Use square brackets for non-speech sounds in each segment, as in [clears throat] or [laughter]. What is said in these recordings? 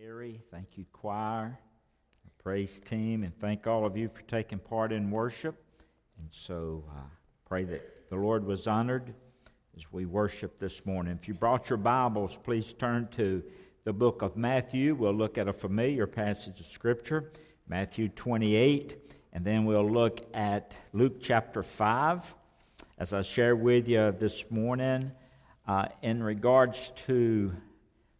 Gary. Thank you, choir, praise team, and thank all of you for taking part in worship. And so I uh, pray that the Lord was honored as we worship this morning. If you brought your Bibles, please turn to the book of Matthew. We'll look at a familiar passage of Scripture, Matthew 28, and then we'll look at Luke chapter 5. As I share with you this morning, uh, in regards to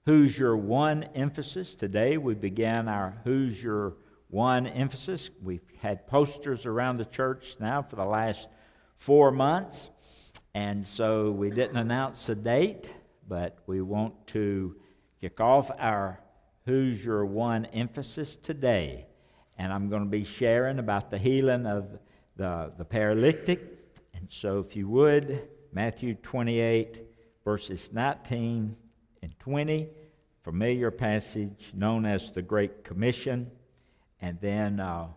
Who's Your One emphasis. Today we began our Who's Your One emphasis. We've had posters around the church now for the last four months, and so we didn't announce a date, but we want to kick off our Who's Your One emphasis today. And I'm going to be sharing about the healing of the, the paralytic. And so, if you would, Matthew 28, verses 19 and 20, familiar passage known as the Great Commission, and then uh,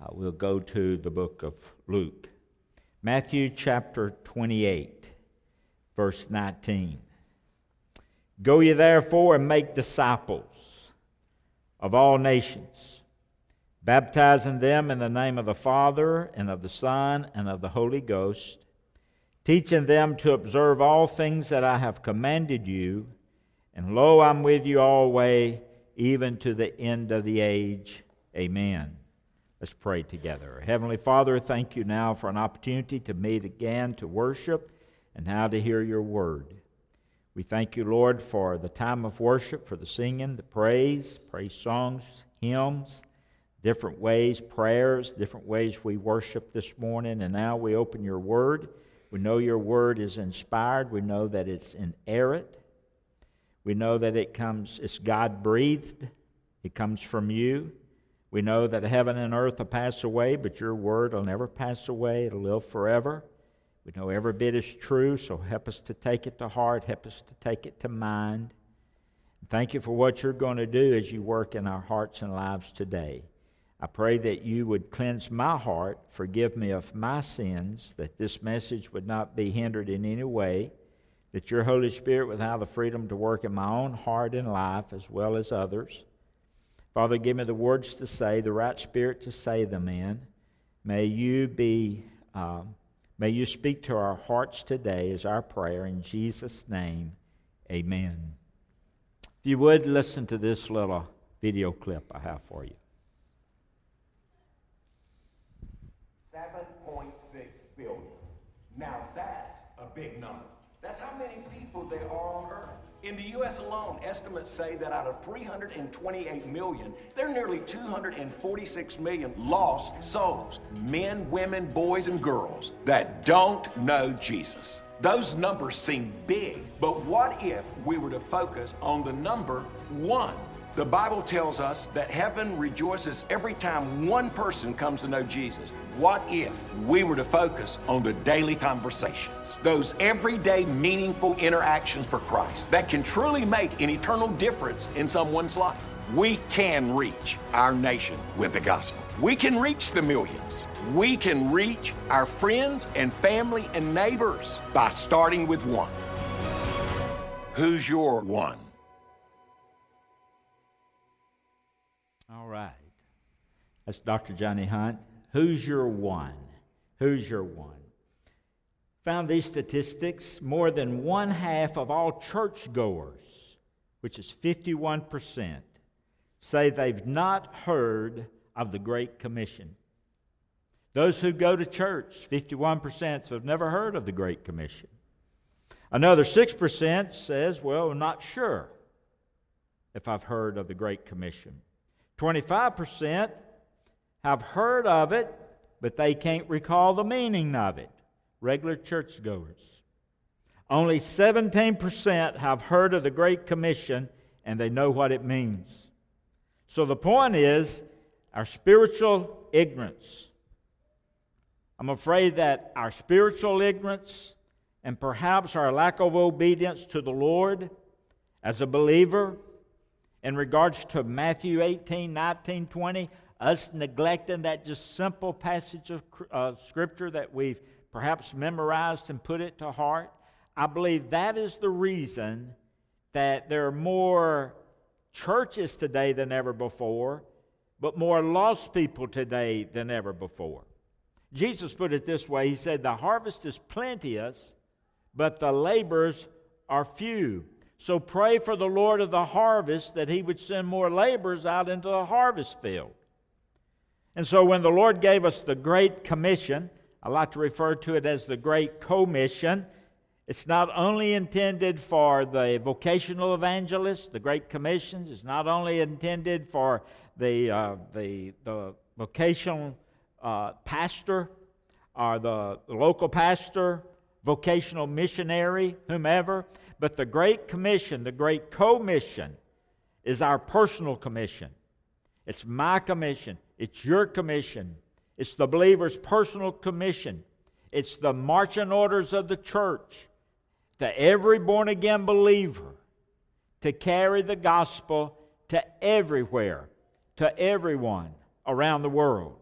uh, we'll go to the book of Luke. Matthew chapter 28, verse 19. Go ye therefore and make disciples of all nations, baptizing them in the name of the Father, and of the Son, and of the Holy Ghost teaching them to observe all things that I have commanded you. And lo, I'm with you always, even to the end of the age. Amen. Let's pray together. Heavenly Father, thank you now for an opportunity to meet again to worship and now to hear your word. We thank you, Lord, for the time of worship, for the singing, the praise, praise songs, hymns, different ways, prayers, different ways we worship this morning. And now we open your word. We know your word is inspired. We know that it's inerrant. We know that it comes, it's God breathed. It comes from you. We know that heaven and earth will pass away, but your word will never pass away. It'll live forever. We know every bit is true, so help us to take it to heart. Help us to take it to mind. Thank you for what you're going to do as you work in our hearts and lives today. I pray that you would cleanse my heart, forgive me of my sins, that this message would not be hindered in any way, that your Holy Spirit would have the freedom to work in my own heart and life as well as others. Father, give me the words to say, the right spirit to say them in. May you be, uh, may you speak to our hearts today is our prayer in Jesus' name. Amen. If you would listen to this little video clip I have for you. 7.6 billion. Now that's a big number. People there are on Earth. In the U.S. alone, estimates say that out of 328 million, there are nearly 246 million lost souls men, women, boys, and girls that don't know Jesus. Those numbers seem big, but what if we were to focus on the number one? The Bible tells us that heaven rejoices every time one person comes to know Jesus. What if we were to focus on the daily conversations, those everyday meaningful interactions for Christ that can truly make an eternal difference in someone's life? We can reach our nation with the gospel. We can reach the millions. We can reach our friends and family and neighbors by starting with one. Who's your one? That's Dr. Johnny Hunt. Who's your one? Who's your one? Found these statistics more than one half of all churchgoers, which is 51%, say they've not heard of the Great Commission. Those who go to church, 51%, have never heard of the Great Commission. Another 6% says, well, I'm not sure if I've heard of the Great Commission. 25% have heard of it, but they can't recall the meaning of it. Regular churchgoers. Only 17% have heard of the Great Commission and they know what it means. So the point is our spiritual ignorance. I'm afraid that our spiritual ignorance and perhaps our lack of obedience to the Lord as a believer in regards to Matthew 18, 19, 20, us neglecting that just simple passage of uh, Scripture that we've perhaps memorized and put it to heart, I believe that is the reason that there are more churches today than ever before, but more lost people today than ever before. Jesus put it this way He said, The harvest is plenteous, but the laborers are few. So pray for the Lord of the harvest that He would send more laborers out into the harvest field. And so when the Lord gave us the Great Commission, I like to refer to it as the Great Commission. It's not only intended for the vocational evangelists, the Great Commissions. It's not only intended for the, uh, the, the vocational uh, pastor or the local pastor, vocational missionary, whomever. But the Great Commission, the Great Commission, is our personal commission. It's my commission. It's your commission. It's the believer's personal commission. It's the marching orders of the church to every born again believer to carry the gospel to everywhere, to everyone around the world.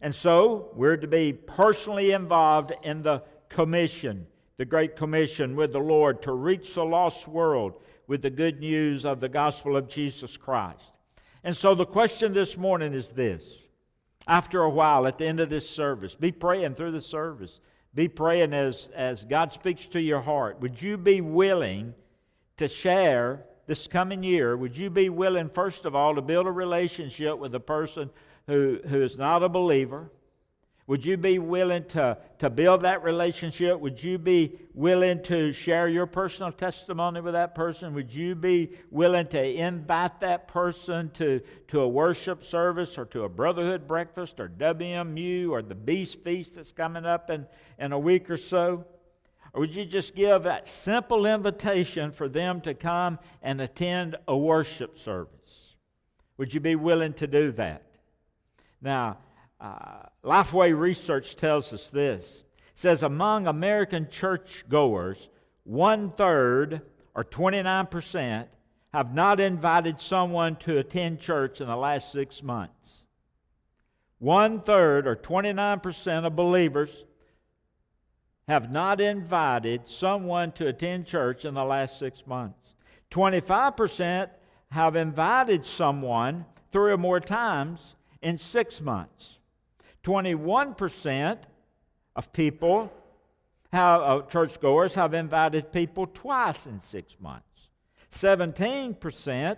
And so we're to be personally involved in the commission, the Great Commission with the Lord to reach the lost world with the good news of the gospel of Jesus Christ. And so the question this morning is this. After a while, at the end of this service, be praying through the service. Be praying as, as God speaks to your heart. Would you be willing to share this coming year? Would you be willing, first of all, to build a relationship with a person who, who is not a believer? Would you be willing to, to build that relationship? Would you be willing to share your personal testimony with that person? Would you be willing to invite that person to, to a worship service or to a brotherhood breakfast or WMU or the Beast Feast that's coming up in, in a week or so? Or would you just give that simple invitation for them to come and attend a worship service? Would you be willing to do that? Now, uh, Lifeway research tells us this. It says among American churchgoers, one third, or 29%, have not invited someone to attend church in the last six months. One third, or 29% of believers, have not invited someone to attend church in the last six months. 25% have invited someone three or more times in six months. 21% of people, have, uh, churchgoers, have invited people twice in six months. 17%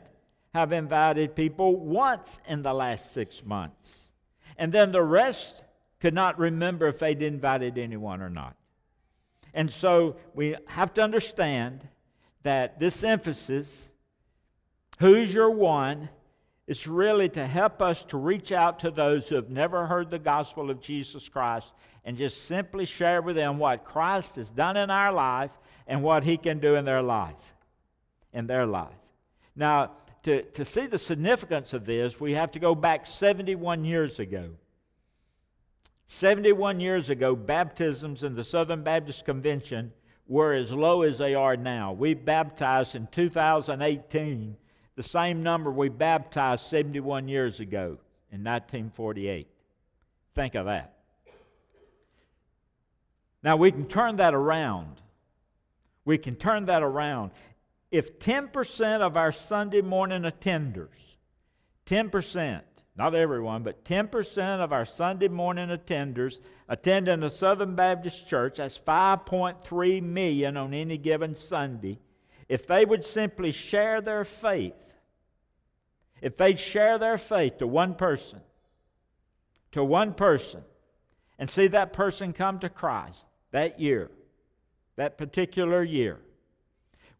have invited people once in the last six months. And then the rest could not remember if they'd invited anyone or not. And so we have to understand that this emphasis, who's your one, it's really to help us to reach out to those who have never heard the gospel of Jesus Christ and just simply share with them what Christ has done in our life and what he can do in their life. In their life. Now, to, to see the significance of this, we have to go back 71 years ago. 71 years ago, baptisms in the Southern Baptist Convention were as low as they are now. We baptized in 2018 the same number we baptized 71 years ago in 1948. Think of that. Now we can turn that around. We can turn that around. If 10% of our Sunday morning attenders, 10%, not everyone, but 10% of our Sunday morning attenders attend in a Southern Baptist church, that's 5.3 million on any given Sunday. If they would simply share their faith if they'd share their faith to one person, to one person, and see that person come to Christ that year, that particular year,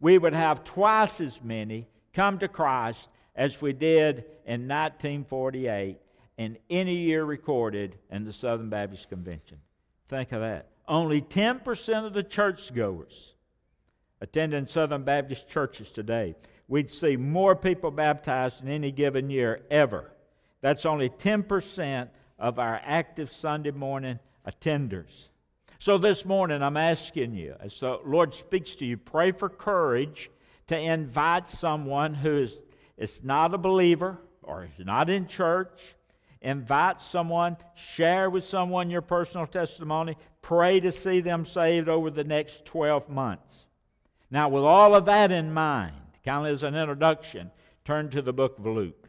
we would have twice as many come to Christ as we did in 1948 in any year recorded in the Southern Baptist Convention. Think of that. Only 10% of the churchgoers attending Southern Baptist churches today we'd see more people baptized in any given year ever. That's only 10% of our active Sunday morning attenders. So this morning, I'm asking you, as the Lord speaks to you, pray for courage to invite someone who is, is not a believer or is not in church. Invite someone, share with someone your personal testimony, pray to see them saved over the next 12 months. Now, with all of that in mind, kind of as an introduction, turn to the book of Luke.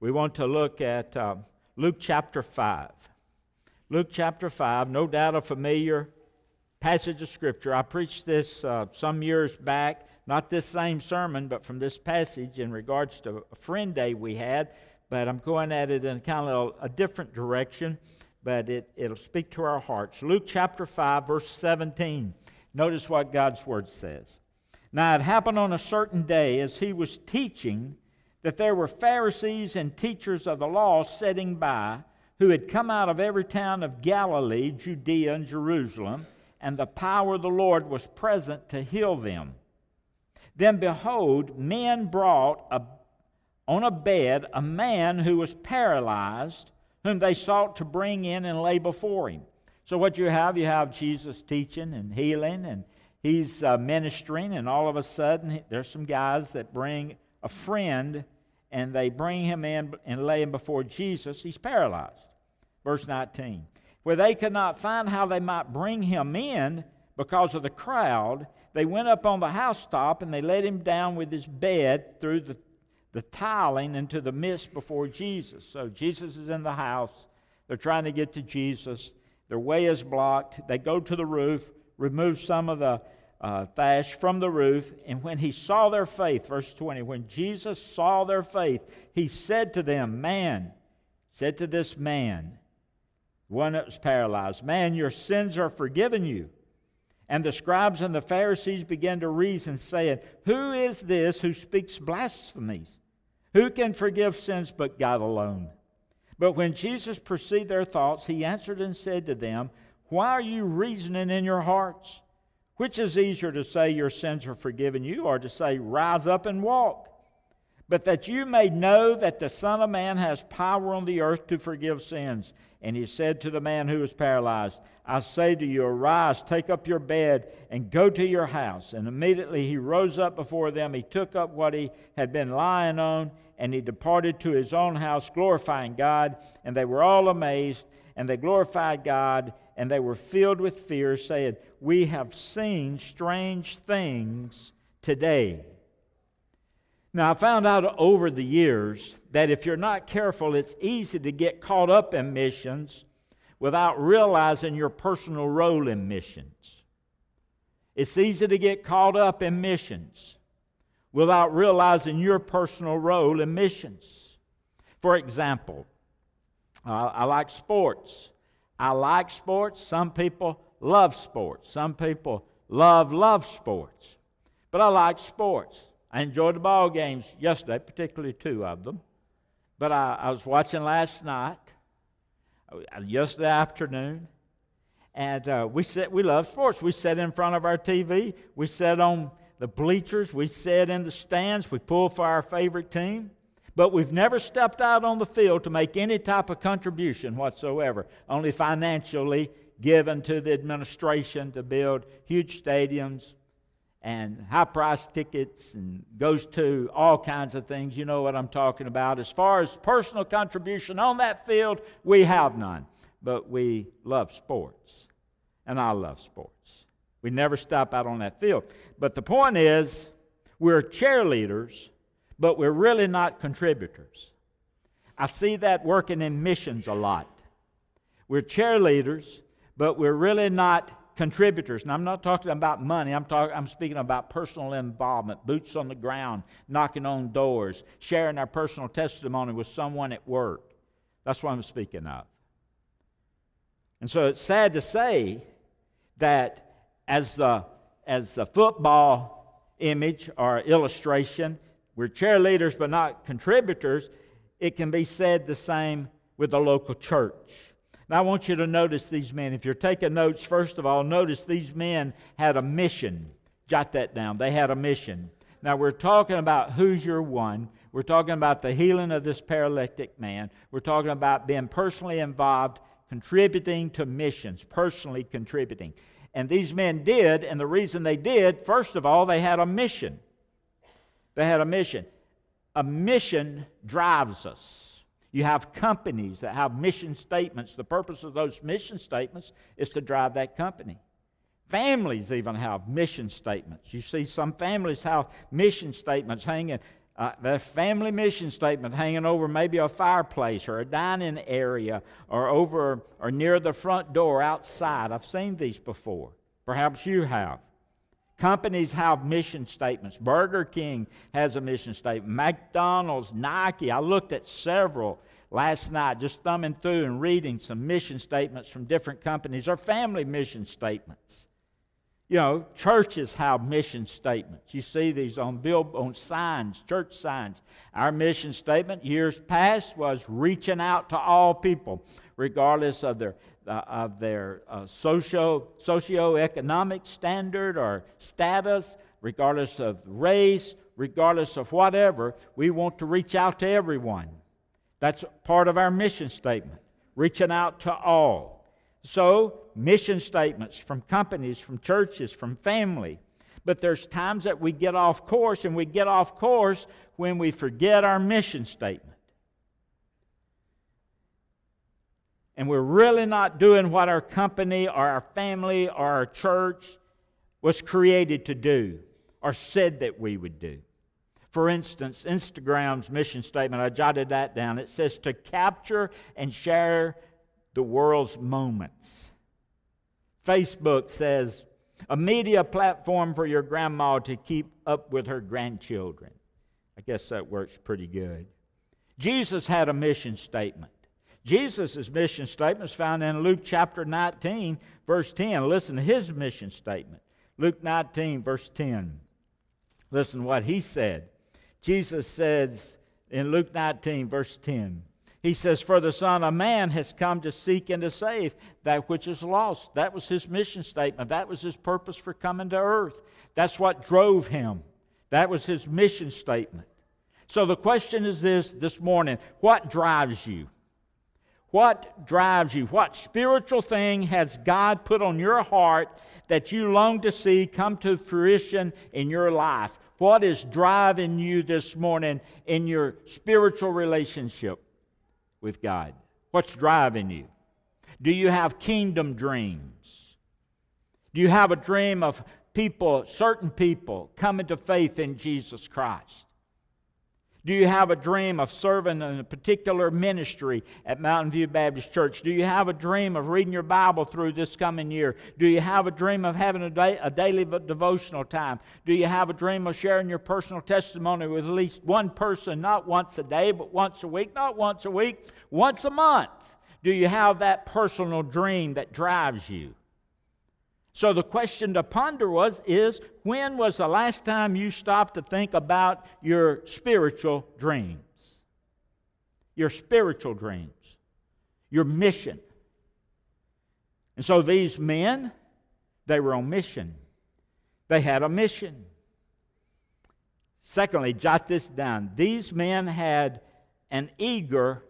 We want to look at uh, Luke chapter 5. Luke chapter 5, no doubt a familiar passage of Scripture. I preached this uh, some years back, not this same sermon, but from this passage in regards to a friend day we had. But I'm going at it in kind of a, a different direction, but it, it'll speak to our hearts. Luke chapter 5, verse 17. Notice what God's word says. Now it happened on a certain day as he was teaching that there were Pharisees and teachers of the law sitting by who had come out of every town of Galilee, Judea, and Jerusalem, and the power of the Lord was present to heal them. Then behold, men brought a, on a bed a man who was paralyzed, whom they sought to bring in and lay before him. So, what you have, you have Jesus teaching and healing, and he's uh, ministering, and all of a sudden, there's some guys that bring a friend and they bring him in and lay him before Jesus. He's paralyzed. Verse 19. Where they could not find how they might bring him in because of the crowd, they went up on the housetop and they let him down with his bed through the, the tiling into the midst before Jesus. So Jesus is in the house. They're trying to get to Jesus. Their way is blocked. They go to the roof, remove some of the uh, thatch from the roof. And when he saw their faith, verse 20, when Jesus saw their faith, he said to them, Man, said to this man, one that was paralyzed, Man, your sins are forgiven you. And the scribes and the Pharisees began to reason, saying, Who is this who speaks blasphemies? Who can forgive sins but God alone? But when Jesus perceived their thoughts, he answered and said to them, Why are you reasoning in your hearts? Which is easier to say, Your sins are forgiven you, or to say, Rise up and walk? But that you may know that the Son of Man has power on the earth to forgive sins. And he said to the man who was paralyzed, I say to you, arise, take up your bed, and go to your house. And immediately he rose up before them. He took up what he had been lying on, and he departed to his own house, glorifying God. And they were all amazed, and they glorified God, and they were filled with fear, saying, We have seen strange things today. Now, I found out over the years that if you're not careful, it's easy to get caught up in missions without realizing your personal role in missions. It's easy to get caught up in missions without realizing your personal role in missions. For example, uh, I like sports. I like sports. Some people love sports. Some people love, love sports. But I like sports. I enjoyed the ball games yesterday, particularly two of them. But I, I was watching last night, uh, yesterday afternoon, and uh, we sit, we love sports. We sat in front of our TV. We sat on the bleachers. We sat in the stands. We pulled for our favorite team. But we've never stepped out on the field to make any type of contribution whatsoever, only financially given to the administration to build huge stadiums, and high price tickets and goes to all kinds of things. You know what I'm talking about. As far as personal contribution on that field, we have none. But we love sports. And I love sports. We never stop out on that field. But the point is, we're cheerleaders, but we're really not contributors. I see that working in missions a lot. We're cheerleaders, but we're really not contributors. And I'm not talking about money. I'm talking I'm speaking about personal involvement, boots on the ground, knocking on doors, sharing our personal testimony with someone at work. That's what I'm speaking of. And so it's sad to say that as the as the football image or illustration, we're cheerleaders but not contributors, it can be said the same with the local church. Now, I want you to notice these men. If you're taking notes, first of all, notice these men had a mission. Jot that down. They had a mission. Now, we're talking about who's your one. We're talking about the healing of this paralytic man. We're talking about being personally involved, contributing to missions, personally contributing. And these men did, and the reason they did, first of all, they had a mission. They had a mission. A mission drives us. You have companies that have mission statements. The purpose of those mission statements is to drive that company. Families even have mission statements. You see, some families have mission statements hanging uh, their family mission statement hanging over maybe a fireplace or a dining area or over or near the front door outside. I've seen these before. Perhaps you have. Companies have mission statements. Burger King has a mission statement. McDonald's, Nike. I looked at several last night, just thumbing through and reading some mission statements from different companies or family mission statements. You know, churches have mission statements. You see these on bill on signs, church signs. Our mission statement years past was reaching out to all people, regardless of their uh, of their uh, socio socioeconomic standard or status, regardless of race, regardless of whatever. We want to reach out to everyone. That's part of our mission statement, reaching out to all. So, mission statements from companies, from churches, from family. But there's times that we get off course, and we get off course when we forget our mission statement. And we're really not doing what our company or our family or our church was created to do or said that we would do. For instance, Instagram's mission statement, I jotted that down. It says to capture and share the world's moments. Facebook says, a media platform for your grandma to keep up with her grandchildren. I guess that works pretty good. Jesus had a mission statement. Jesus' mission statement is found in Luke chapter 19, verse 10. Listen to his mission statement. Luke 19, verse 10. Listen what he said. Jesus says in Luke 19, verse 10, he says, For the Son of Man has come to seek and to save that which is lost. That was his mission statement. That was his purpose for coming to earth. That's what drove him. That was his mission statement. So the question is this this morning what drives you? What drives you? What spiritual thing has God put on your heart that you long to see come to fruition in your life? What is driving you this morning in your spiritual relationship? with God? What's driving you? Do you have kingdom dreams? Do you have a dream of people, certain people, coming to faith in Jesus Christ? Do you have a dream of serving in a particular ministry at Mountain View Baptist Church? Do you have a dream of reading your Bible through this coming year? Do you have a dream of having a, day, a daily devotional time? Do you have a dream of sharing your personal testimony with at least one person, not once a day, but once a week, not once a week, once a month? Do you have that personal dream that drives you? So the question to ponder was is when was the last time you stopped to think about your spiritual dreams? Your spiritual dreams, your mission. And so these men, they were on mission. They had a mission. Secondly, jot this down. These men had an eager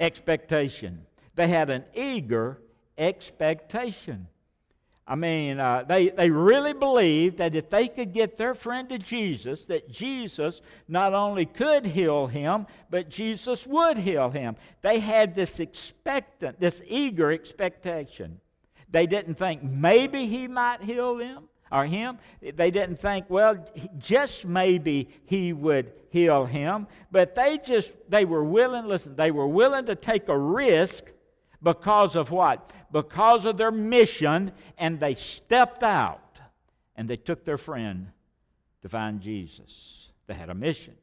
expectation. They had an eager expectation. I mean, uh, they, they really believed that if they could get their friend to Jesus, that Jesus not only could heal him, but Jesus would heal him. They had this expectant, this eager expectation. They didn't think maybe he might heal them or him. They didn't think, well, just maybe he would heal him. But they just, they were willing, listen, they were willing to take a risk because of what? Because of their mission, and they stepped out and they took their friend to find Jesus. They had a mission.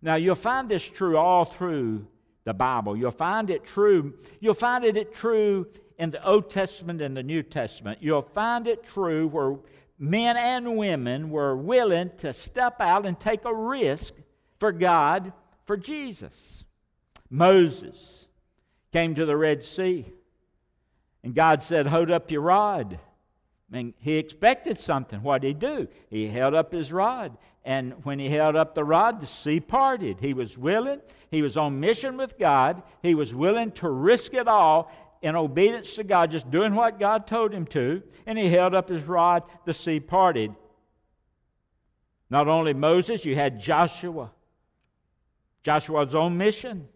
Now, you'll find this true all through the Bible. You'll find it true. You'll find it true in the Old Testament and the New Testament. You'll find it true where men and women were willing to step out and take a risk for God, for Jesus. Moses came to the Red Sea. And God said, Hold up your rod. I mean, he expected something. What did he do? He held up his rod. And when he held up the rod, the sea parted. He was willing. He was on mission with God. He was willing to risk it all in obedience to God, just doing what God told him to. And he held up his rod, the sea parted. Not only Moses, you had Joshua. Joshua's on mission.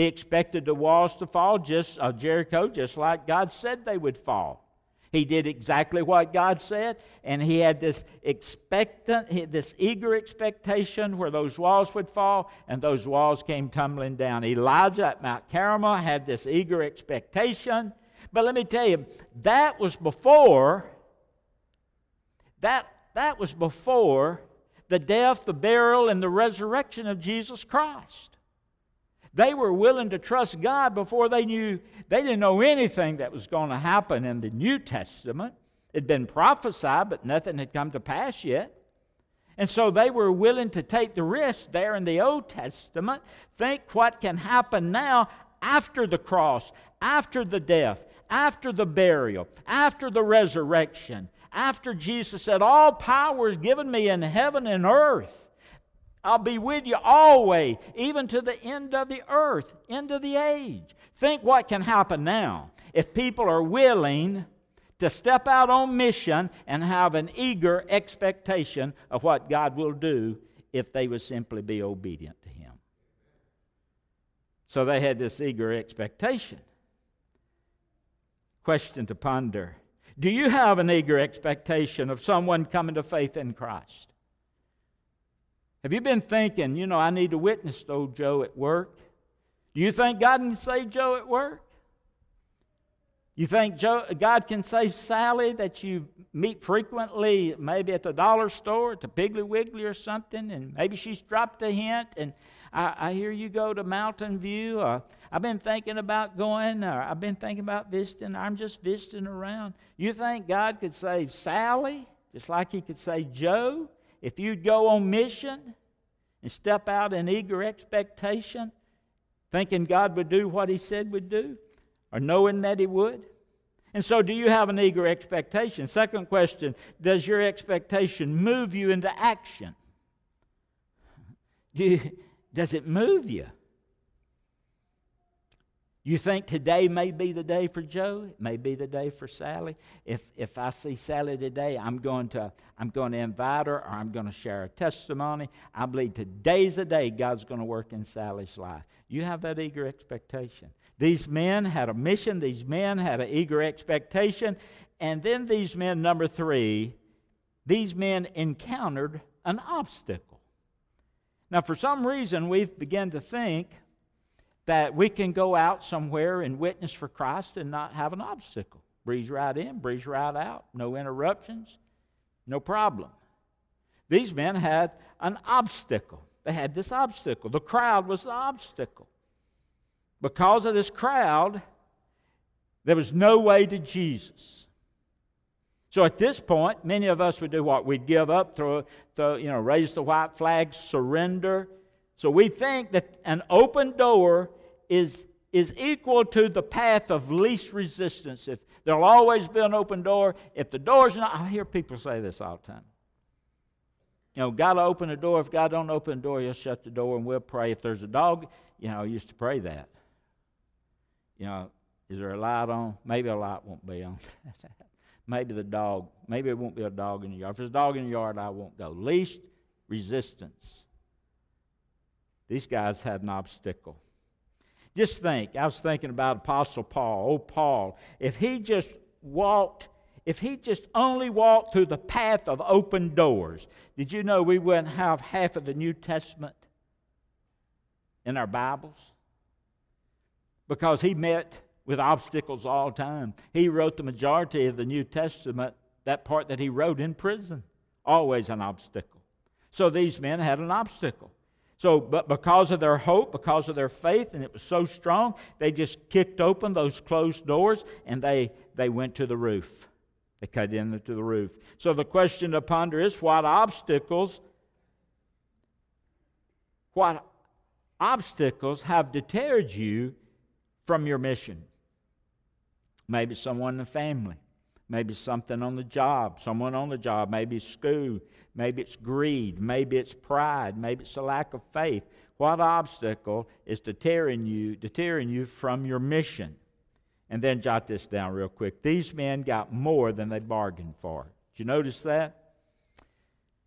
He expected the walls to fall just of Jericho, just like God said they would fall. He did exactly what God said, and he had this expectant, this eager expectation where those walls would fall, and those walls came tumbling down. Elijah at Mount Carmel had this eager expectation. But let me tell you, that was before, that, that was before the death, the burial, and the resurrection of Jesus Christ. They were willing to trust God before they knew, they didn't know anything that was going to happen in the New Testament. It had been prophesied, but nothing had come to pass yet. And so they were willing to take the risk there in the Old Testament, think what can happen now after the cross, after the death, after the burial, after the resurrection, after Jesus said, All power is given me in heaven and earth. I'll be with you always, even to the end of the earth, end of the age. Think what can happen now if people are willing to step out on mission and have an eager expectation of what God will do if they would simply be obedient to Him. So they had this eager expectation. Question to ponder Do you have an eager expectation of someone coming to faith in Christ? Have you been thinking, you know, I need to witness to old Joe at work? Do you think God can save Joe at work? You think Joe, God can save Sally that you meet frequently, maybe at the dollar store, at the Piggly Wiggly or something, and maybe she's dropped a hint, and I, I hear you go to Mountain View. I've been thinking about going, or I've been thinking about visiting. I'm just visiting around. You think God could save Sally just like He could save Joe? If you'd go on mission and step out in eager expectation, thinking God would do what He said would do, or knowing that He would? And so, do you have an eager expectation? Second question Does your expectation move you into action? Do you, does it move you? You think today may be the day for Joe? It may be the day for Sally. If, if I see Sally today, I'm going, to, I'm going to invite her or I'm going to share a testimony. I believe today's the day God's going to work in Sally's life. You have that eager expectation. These men had a mission, these men had an eager expectation. And then these men, number three, these men encountered an obstacle. Now, for some reason, we've begun to think that we can go out somewhere and witness for Christ and not have an obstacle. Breeze right in, breeze right out, no interruptions, no problem. These men had an obstacle. They had this obstacle. The crowd was the obstacle. Because of this crowd, there was no way to Jesus. So at this point, many of us would do what? We'd give up, throw, throw, you know, raise the white flag, surrender. So we think that an open door is, is equal to the path of least resistance. If there'll always be an open door, if the door's not, I hear people say this all the time. You know, God will open the door. If God don't open the door, He'll shut the door, and we'll pray. If there's a dog, you know, I used to pray that. You know, is there a light on? Maybe a light won't be on. [laughs] maybe the dog. Maybe it won't be a dog in the yard. If there's a dog in the yard, I won't go. Least resistance. These guys had an obstacle. Just think, I was thinking about Apostle Paul. Oh, Paul, if he just walked, if he just only walked through the path of open doors, did you know we wouldn't have half of the New Testament in our Bibles? Because he met with obstacles all the time. He wrote the majority of the New Testament, that part that he wrote in prison, always an obstacle. So these men had an obstacle. So, but because of their hope, because of their faith, and it was so strong, they just kicked open those closed doors and they, they went to the roof. They cut into the roof. So the question to ponder is what obstacles, what obstacles have deterred you from your mission? Maybe someone in the family. Maybe something on the job, someone on the job, maybe school, maybe it's greed, maybe it's pride, maybe it's a lack of faith. What obstacle is deterring you, deterring you from your mission? And then jot this down real quick. These men got more than they bargained for. Did you notice that?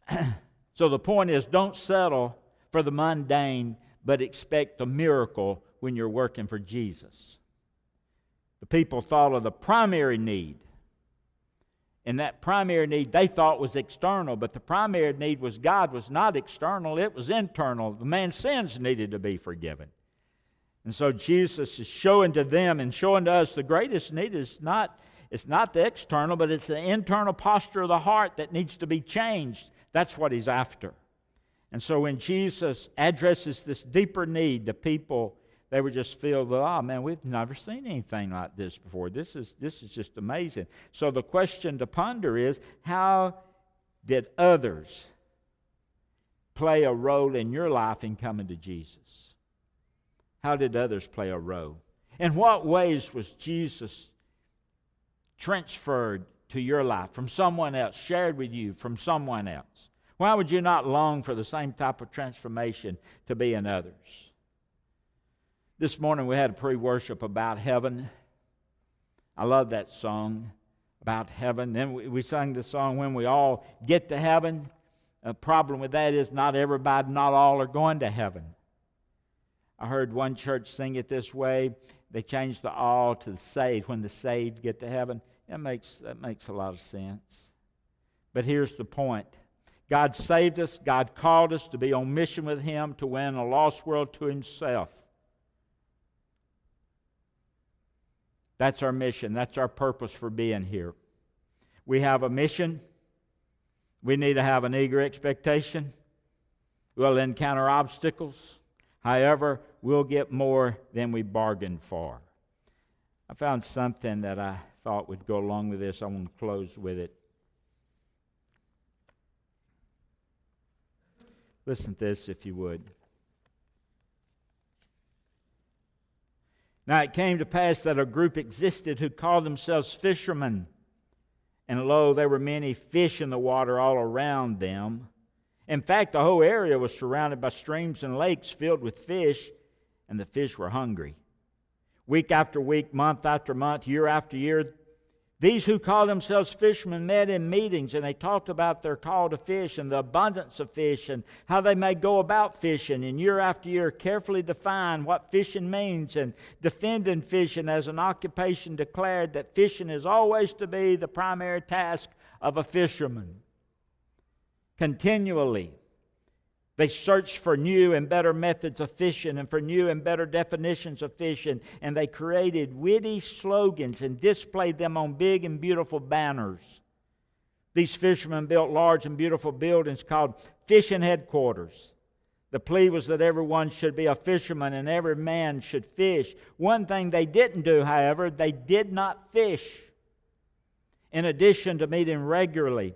[clears throat] so the point is don't settle for the mundane, but expect a miracle when you're working for Jesus. The people thought of the primary need And that primary need they thought was external, but the primary need was God was not external, it was internal. The man's sins needed to be forgiven. And so Jesus is showing to them and showing to us the greatest need is not it's not the external, but it's the internal posture of the heart that needs to be changed. That's what he's after. And so when Jesus addresses this deeper need, the people they were just filled with oh man, we've never seen anything like this before. This is this is just amazing. So the question to ponder is how did others play a role in your life in coming to Jesus? How did others play a role? In what ways was Jesus transferred to your life from someone else, shared with you from someone else? Why would you not long for the same type of transformation to be in others? This morning we had a pre worship about heaven. I love that song about heaven. Then we, we sang the song when we all get to heaven. A problem with that is not everybody, not all are going to heaven. I heard one church sing it this way. They changed the all to the saved when the saved get to heaven. That makes, that makes a lot of sense. But here's the point God saved us, God called us to be on mission with Him to win a lost world to Himself. That's our mission. That's our purpose for being here. We have a mission. We need to have an eager expectation. We'll encounter obstacles. However, we'll get more than we bargained for. I found something that I thought would go along with this. I want to close with it. Listen to this, if you would. Now it came to pass that a group existed who called themselves fishermen. And lo, there were many fish in the water all around them. In fact, the whole area was surrounded by streams and lakes filled with fish, and the fish were hungry. Week after week, month after month, year after year, these who call themselves fishermen met in meetings and they talked about their call to fish and the abundance of fish and how they may go about fishing and year after year carefully define what fishing means and defending fishing as an occupation declared that fishing is always to be the primary task of a fisherman. Continually, they searched for new and better methods of fishing and for new and better definitions of fishing, and they created witty slogans and displayed them on big and beautiful banners. These fishermen built large and beautiful buildings called fishing headquarters. The plea was that everyone should be a fisherman and every man should fish. One thing they didn't do, however, they did not fish. In addition to meeting regularly,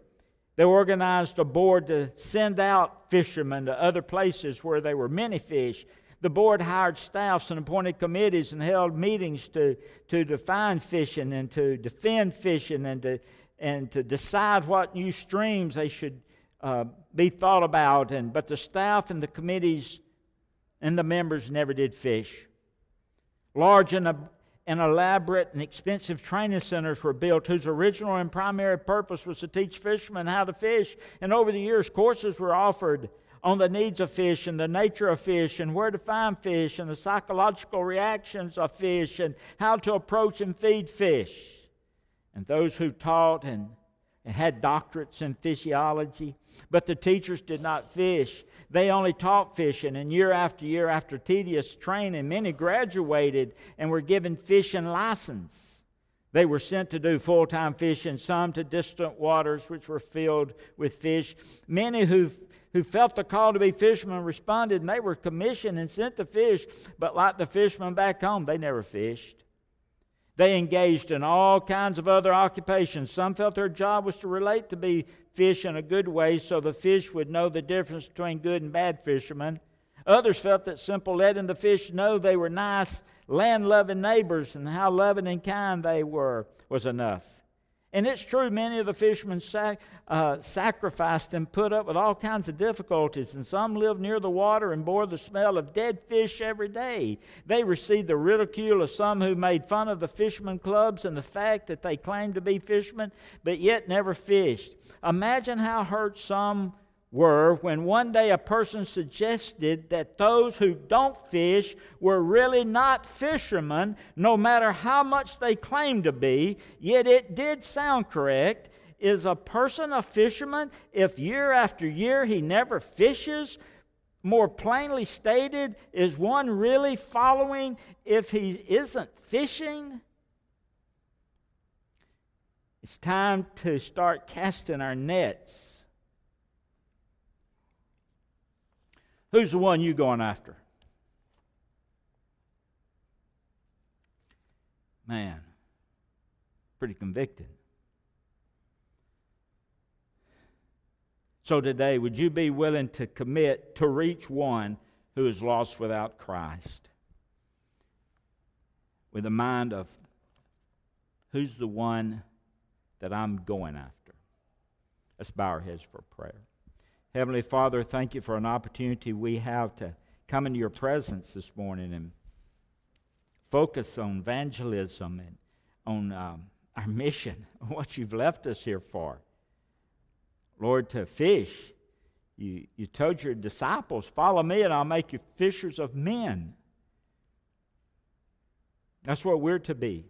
they organized a board to send out fishermen to other places where there were many fish. The board hired staffs and appointed committees and held meetings to, to define fishing and to defend fishing and to, and to decide what new streams they should uh, be thought about. And, but the staff and the committees and the members never did fish. Large and and elaborate and expensive training centers were built whose original and primary purpose was to teach fishermen how to fish. And over the years, courses were offered on the needs of fish and the nature of fish and where to find fish and the psychological reactions of fish and how to approach and feed fish. And those who taught and had doctorates in fishology but the teachers did not fish. They only taught fishing, and year after year, after tedious training, many graduated and were given fishing license. They were sent to do full time fishing, some to distant waters which were filled with fish. Many who, who felt the call to be fishermen responded, and they were commissioned and sent to fish, but like the fishermen back home, they never fished. They engaged in all kinds of other occupations. Some felt their job was to relate to be fish in a good way so the fish would know the difference between good and bad fishermen. Others felt that simple letting the fish know they were nice, land loving neighbors and how loving and kind they were was enough. And it's true, many of the fishermen sac- uh, sacrificed and put up with all kinds of difficulties, and some lived near the water and bore the smell of dead fish every day. They received the ridicule of some who made fun of the fishermen clubs and the fact that they claimed to be fishermen, but yet never fished. Imagine how hurt some were when one day a person suggested that those who don't fish were really not fishermen, no matter how much they claimed to be, yet it did sound correct. Is a person a fisherman if year after year he never fishes? More plainly stated, is one really following if he isn't fishing? It's time to start casting our nets. Who's the one you going after? Man, pretty convicted. So today, would you be willing to commit to reach one who is lost without Christ? With a mind of who's the one that I'm going after? Let's bow our heads for prayer. Heavenly Father, thank you for an opportunity we have to come into your presence this morning and focus on evangelism and on um, our mission, [laughs] what you've left us here for. Lord, to fish. You, you told your disciples, Follow me and I'll make you fishers of men. That's what we're to be.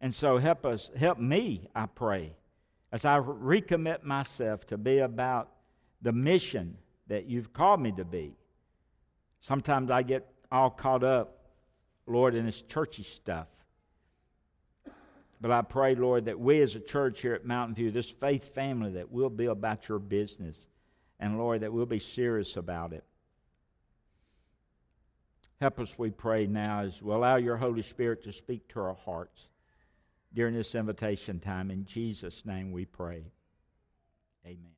And so help us, help me, I pray, as I recommit myself to be about the mission that you've called me to be. Sometimes I get all caught up, Lord, in this churchy stuff. But I pray, Lord, that we as a church here at Mountain View, this faith family, that we'll be about your business. And Lord, that we'll be serious about it. Help us, we pray now, as we allow your Holy Spirit to speak to our hearts during this invitation time. In Jesus' name we pray. Amen.